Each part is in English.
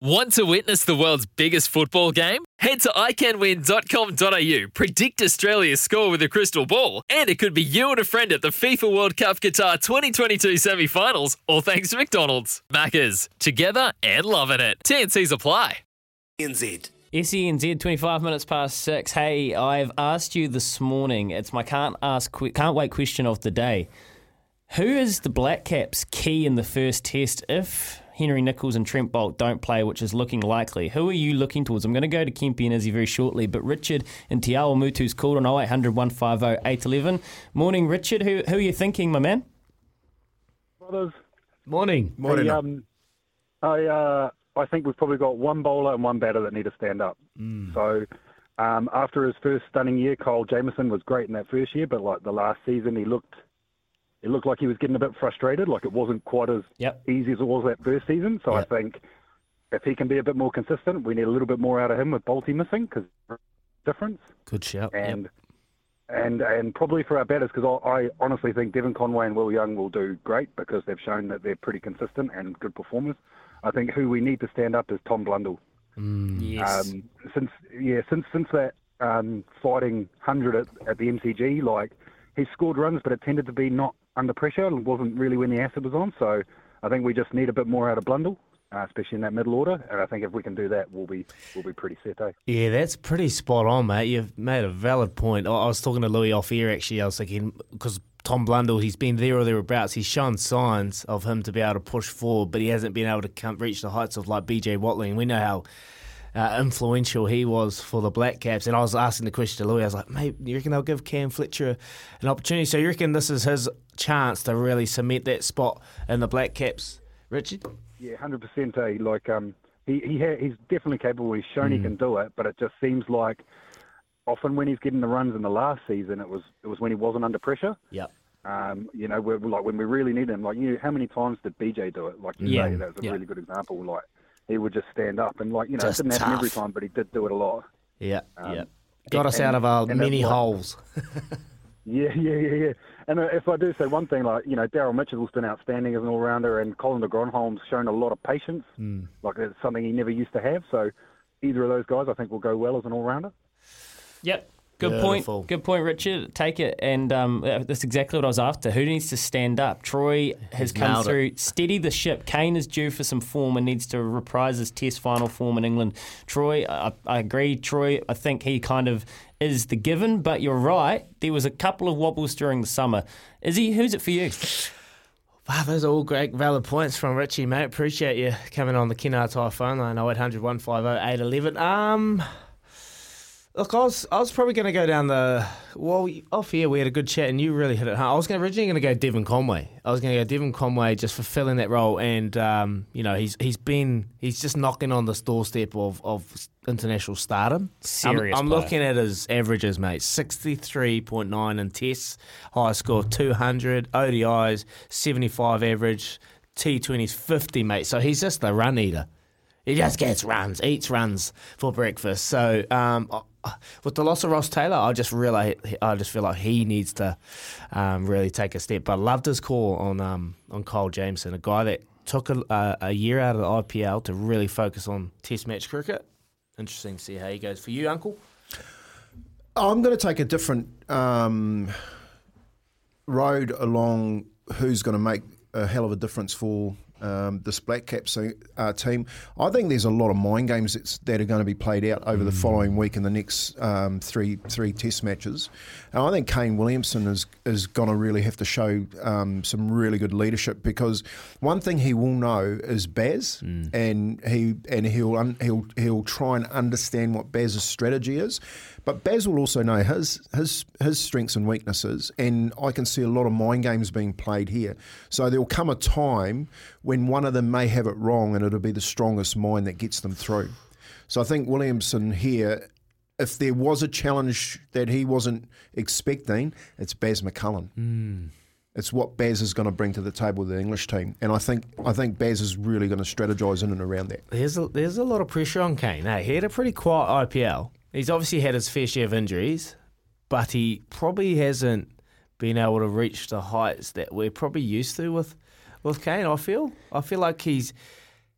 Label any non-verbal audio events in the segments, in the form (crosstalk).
Want to witness the world's biggest football game? Head to iCanWin.com.au, predict Australia's score with a crystal ball, and it could be you and a friend at the FIFA World Cup Qatar 2022 semi finals, all thanks to McDonald's. Maccas, together and loving it. TNC's apply. NZ. SENZ, 25 minutes past six. Hey, I've asked you this morning, it's my can't ask, can't wait question of the day. Who is the Black Caps key in the first test if Henry Nicholls and Trent Boult don't play, which is looking likely. Who are you looking towards? I'm going to go to Kempi and Izzy very shortly, but Richard and Te Awamutu's called on 0800 150 811. Morning, Richard. Who, who are you thinking, my man? Brothers, Morning. Morning. Hey, um, I uh, I think we've probably got one bowler and one batter that need to stand up. So um, after his first stunning year, Kyle Jamieson was great in that first year, but like the last season, he looked it looked like he was getting a bit frustrated. Like it wasn't quite as Yep. easy as it was that first season. So Yep. I think if he can be a bit more consistent, we need a little bit more out of him with Bolty missing because difference Good shout. and and and probably for our batters because I, I honestly think Devon Conway and Will Young will do great because they've shown that they're pretty consistent and good performers. I think who we need to stand up is Tom Blundell. Yes. Um, since yeah, since since that um, fighting hundred at, at the MCG, like he scored runs, but it tended to be not under pressure and wasn't really when the acid was on. So I think we just need a bit more out of Blundell, uh, especially in that middle order. And I think if we can do that, we'll be we'll be pretty set. Eh? Yeah, that's pretty spot on, mate. You've made a valid point. I I was talking to Louis off air actually. I was thinking because Tom Blundell, he's been there or thereabouts. He's shown signs of him to be able to push forward, but he hasn't been able to come, reach the heights of like BJ Watling. We know how. Uh, influential he was for the Black Caps, and I was asking the question to Louis. I was like, "Mate, you reckon they'll give Cam Fletcher an opportunity? So you reckon this is his chance to really cement that spot in the Black Caps, Richard?" Yeah, hundred percent. Eh? Like um, he he ha- he's definitely capable. He's shown he can do it, but it just seems like often when he's getting the runs in the last season, it was it was when he wasn't under pressure. Yep. Um, you know, we're, like when we really need him. Like, you know, how many times did BJ do it? Like you Yeah, say, that was a yeah. really good example. Like he would just stand up and like you know, Just it didn't happen every time, but he did do it a lot. Yeah, Um, yeah. Got us out of our and many holes. (laughs) Yeah, yeah, yeah, yeah. And uh, if I do say one thing, like you know, Daryl Mitchell's been outstanding as an all-rounder, and Colin de Grandhomme's shown a lot of patience. Like it's something he never used to have. So either of those guys, I think, will go well as an all-rounder. Yep. Good Beautiful. point. Good point, Richard. Take it. And um, uh, that's exactly what I was after. Who needs to stand up? Troy has come nailed it. through. Steady the ship. Kane is due for some form and needs to reprise his test final form in England. Troy, I, I agree. Troy, I think he kind of is the given, but you're right. There was a couple of wobbles during the summer. Is he? Who's it for you? Wow, those are all great valid points from Richie, mate. Appreciate you coming on the Kinar Tyre phone line 0800 150 811. Um, look, I was, I was probably going to go down the. Well, off here, we had a good chat and you really hit it hard. I was gonna, originally going to go Devon Conway. I was going to go Devon Conway just for filling that role. And, um, you know, he's he's been. He's just knocking on the doorstep of, of international stardom. Serious I'm, I'm looking at his averages, mate. 63.9 in tests, high score 200, ODIs 75 average, T20s 50, mate. So he's just a run eater. He just gets runs, eats runs for breakfast. So um, with the loss of Ross Taylor, I just really, I just feel like he needs to um, really take a step. But I loved his call on um, on Kyle Jamieson, a guy that took a, a, year out of the IPL to really focus on Test match cricket. Interesting to see how he goes for you, Uncle. I'm going to take a different um, road along who's going to make a hell of a difference for um, this Black Caps uh, team. I think there's a lot of mind games that's, that are going to be played out over the following week in the next um, three three Test matches. And I think Kane Williamson is is going to really have to show um, some really good leadership because one thing he will know is Baz, and he and he'll un, he'll he'll try and understand what Baz's strategy is. But Baz will also know his his his strengths and weaknesses, and I can see a lot of mind games being played here. So there will come a time when one of them may have it wrong, and it'll be the strongest mind that gets them through. So I think Williamson here, if there was a challenge that he wasn't expecting, it's Baz McCullum. Hmm. It's what Baz is going to bring to the table with the English team, and I think I think Baz is really going to strategise in and around that. There's a, there's a lot of pressure on Kane. Hey, he had a pretty quiet IPL. He's obviously had his fair share of injuries, but he probably hasn't been able to reach the heights that we're probably used to with with Kane. I feel I feel like he's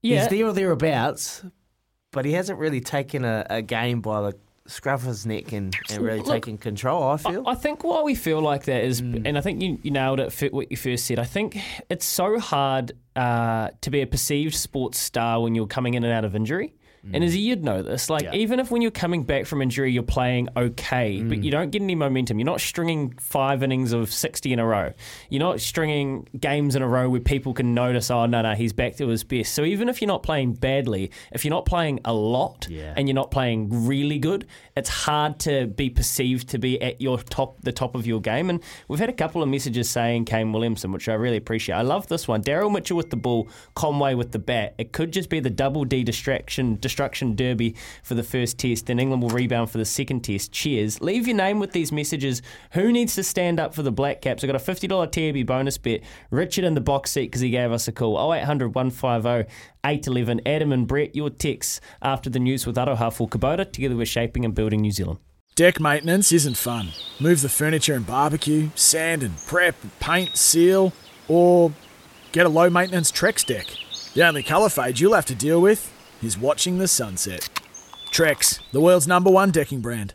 Yeah. he's there or thereabouts, but he hasn't really taken a, a game by the scruff of his neck and, and really Look, taken control. I feel. I think why we feel like that is, and I think you, you nailed it. What you first said. I think it's so hard uh, to be a perceived sports star when you're coming in and out of injury. And as mm. you'd know this, like Yeah. even if when you're coming back from injury, you're playing okay, but mm. you don't get any momentum. You're not stringing five innings of 60 in a row. You're not stringing games in a row where people can notice, oh, no, no, he's back to his best. So even if you're not playing badly, if you're not playing a lot Yeah. and you're not playing really good, it's hard to be perceived to be at your top, the top of your game. And we've had a couple of messages saying Kane Williamson, which I really appreciate. I love this one. Daryl Mitchell with the ball, Conway with the bat. It could just be the double D distraction destruction derby for the first test. Then England will rebound for the second test. Cheers. Leave your name with these messages. Who needs to stand up for the Black Caps? I got a fifty dollar TAB bonus bet. Richard in the box seat because he gave us a call. 0800 150 811. Adam and Brett, your texts after the news with Aroha for Kubota. Together we're shaping and building New Zealand. Deck maintenance isn't fun. Move the furniture and barbecue, sand and prep, paint, seal, or get a low maintenance Trex deck. The only colour fade you'll have to deal with is watching the sunset. Trex, the world's number one decking brand.